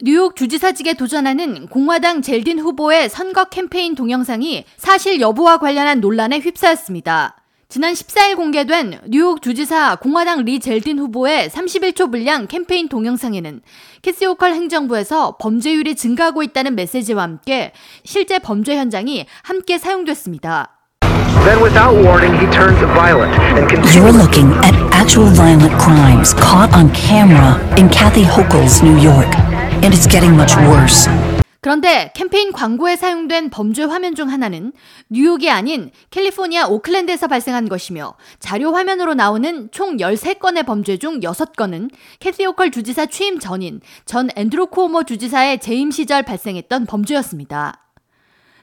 뉴욕 주지사직에 도전하는 공화당 젤딘 후보의 선거 캠페인 동영상이 사실 여부와 관련한 논란에 휩싸였습니다. 지난 14일 공개된 뉴욕 주지사 공화당 리 젤딘 후보의 31초 분량 캠페인 동영상에는 캐시 호컬 행정부에서 범죄율이 증가하고 있다는 메시지와 함께 실제 범죄 현장이 함께 사용됐습니다. Then, without warning, he turns violent and You're continues. looking at actual violent crimes caught on camera in Kathy Hochul's New York. And it's getting much worse. 그런데 캠페인 광고에 사용된 범죄 화면 중 하나는 뉴욕이 아닌 캘리포니아 오클랜드에서 발생한 것이며 자료 화면으로 나오는 총 13건의 범죄 중 6건은 캐시 호컬 주지사 취임 전인 전 앤드루 쿠오모 주지사의 재임 시절 발생했던 범죄였습니다.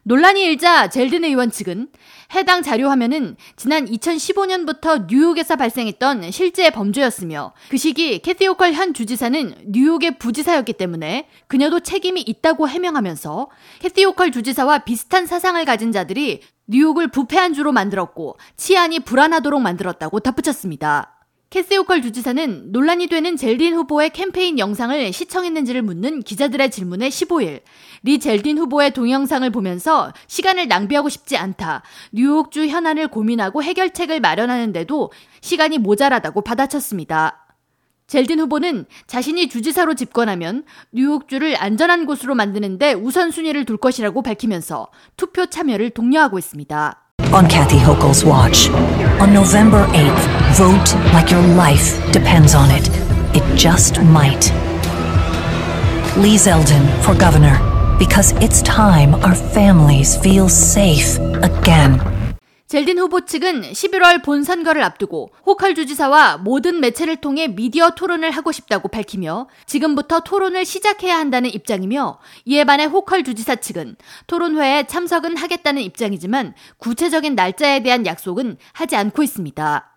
논란이 일자 젤딘 의원 측은 해당 자료 화면은 지난 2015년부터 뉴욕에서 발생했던 실제 범죄였으며 그 시기 캐시 호컬 현 주지사는 뉴욕의 부지사였기 때문에 그녀도 책임이 있다고 해명하면서 캐시 호컬 주지사와 비슷한 사상을 가진 자들이 뉴욕을 부패한 주로 만들었고 치안이 불안하도록 만들었다고 덧붙였습니다. 캐시 호컬 주지사는 논란이 되는 젤딘 후보의 캠페인 영상을 시청했는지를 묻는 기자들의 질문에 15일 리 젤딘 후보의 동영상을 보면서 시간을 낭비하고 싶지 않다. 뉴욕주 현안을 고민하고 해결책을 마련하는데도 시간이 모자라다고 받아쳤습니다. 젤딘 후보는 자신이 주지사로 집권하면 뉴욕주를 안전한 곳으로 만드는데 우선순위를 둘 것이라고 밝히면서 투표 참여를 독려하고 있습니다. On Kathy Hochul's watch. On November 8th, vote like your life depends on it. It just might. Lee Zeldin for governor. Because it's time our families feel safe again. 젤딘 후보 측은 11월 본선거를 앞두고 호컬 주지사와 모든 매체를 통해 미디어 토론을 하고 싶다고 밝히며 지금부터 토론을 시작해야 한다는 입장이며 이에 반해 호컬 주지사 측은 토론회에 참석은 하겠다는 입장이지만 구체적인 날짜에 대한 약속은 하지 않고 있습니다.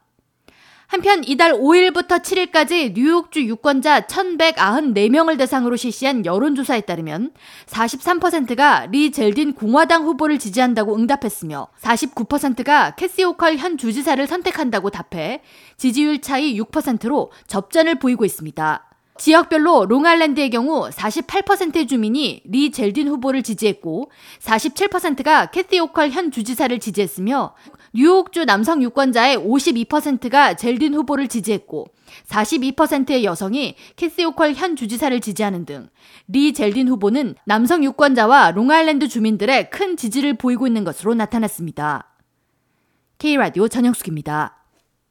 한편 이달 5일부터 7일까지 뉴욕주 유권자 1,194명을 대상으로 실시한 여론조사에 따르면 43%가 리 젤딘 공화당 후보를 지지한다고 응답했으며 49%가 캐시 호컬 현 주지사를 선택한다고 답해 지지율 차이 6%로 접전을 보이고 있습니다. 지역별로 롱아일랜드의 경우 48%의 주민이 리 젤딘 후보를 지지했고 47%가 캐시 호컬 현 주지사를 지지했으며 뉴욕주 남성 유권자의 52%가 젤딘 후보를 지지했고 42%의 여성이 캐시 호컬 현 주지사를 지지하는 등 리 젤딘 후보는 남성 유권자와 롱아일랜드 주민들의 큰 지지를 보이고 있는 것으로 나타났습니다. K라디오 전영숙입니다.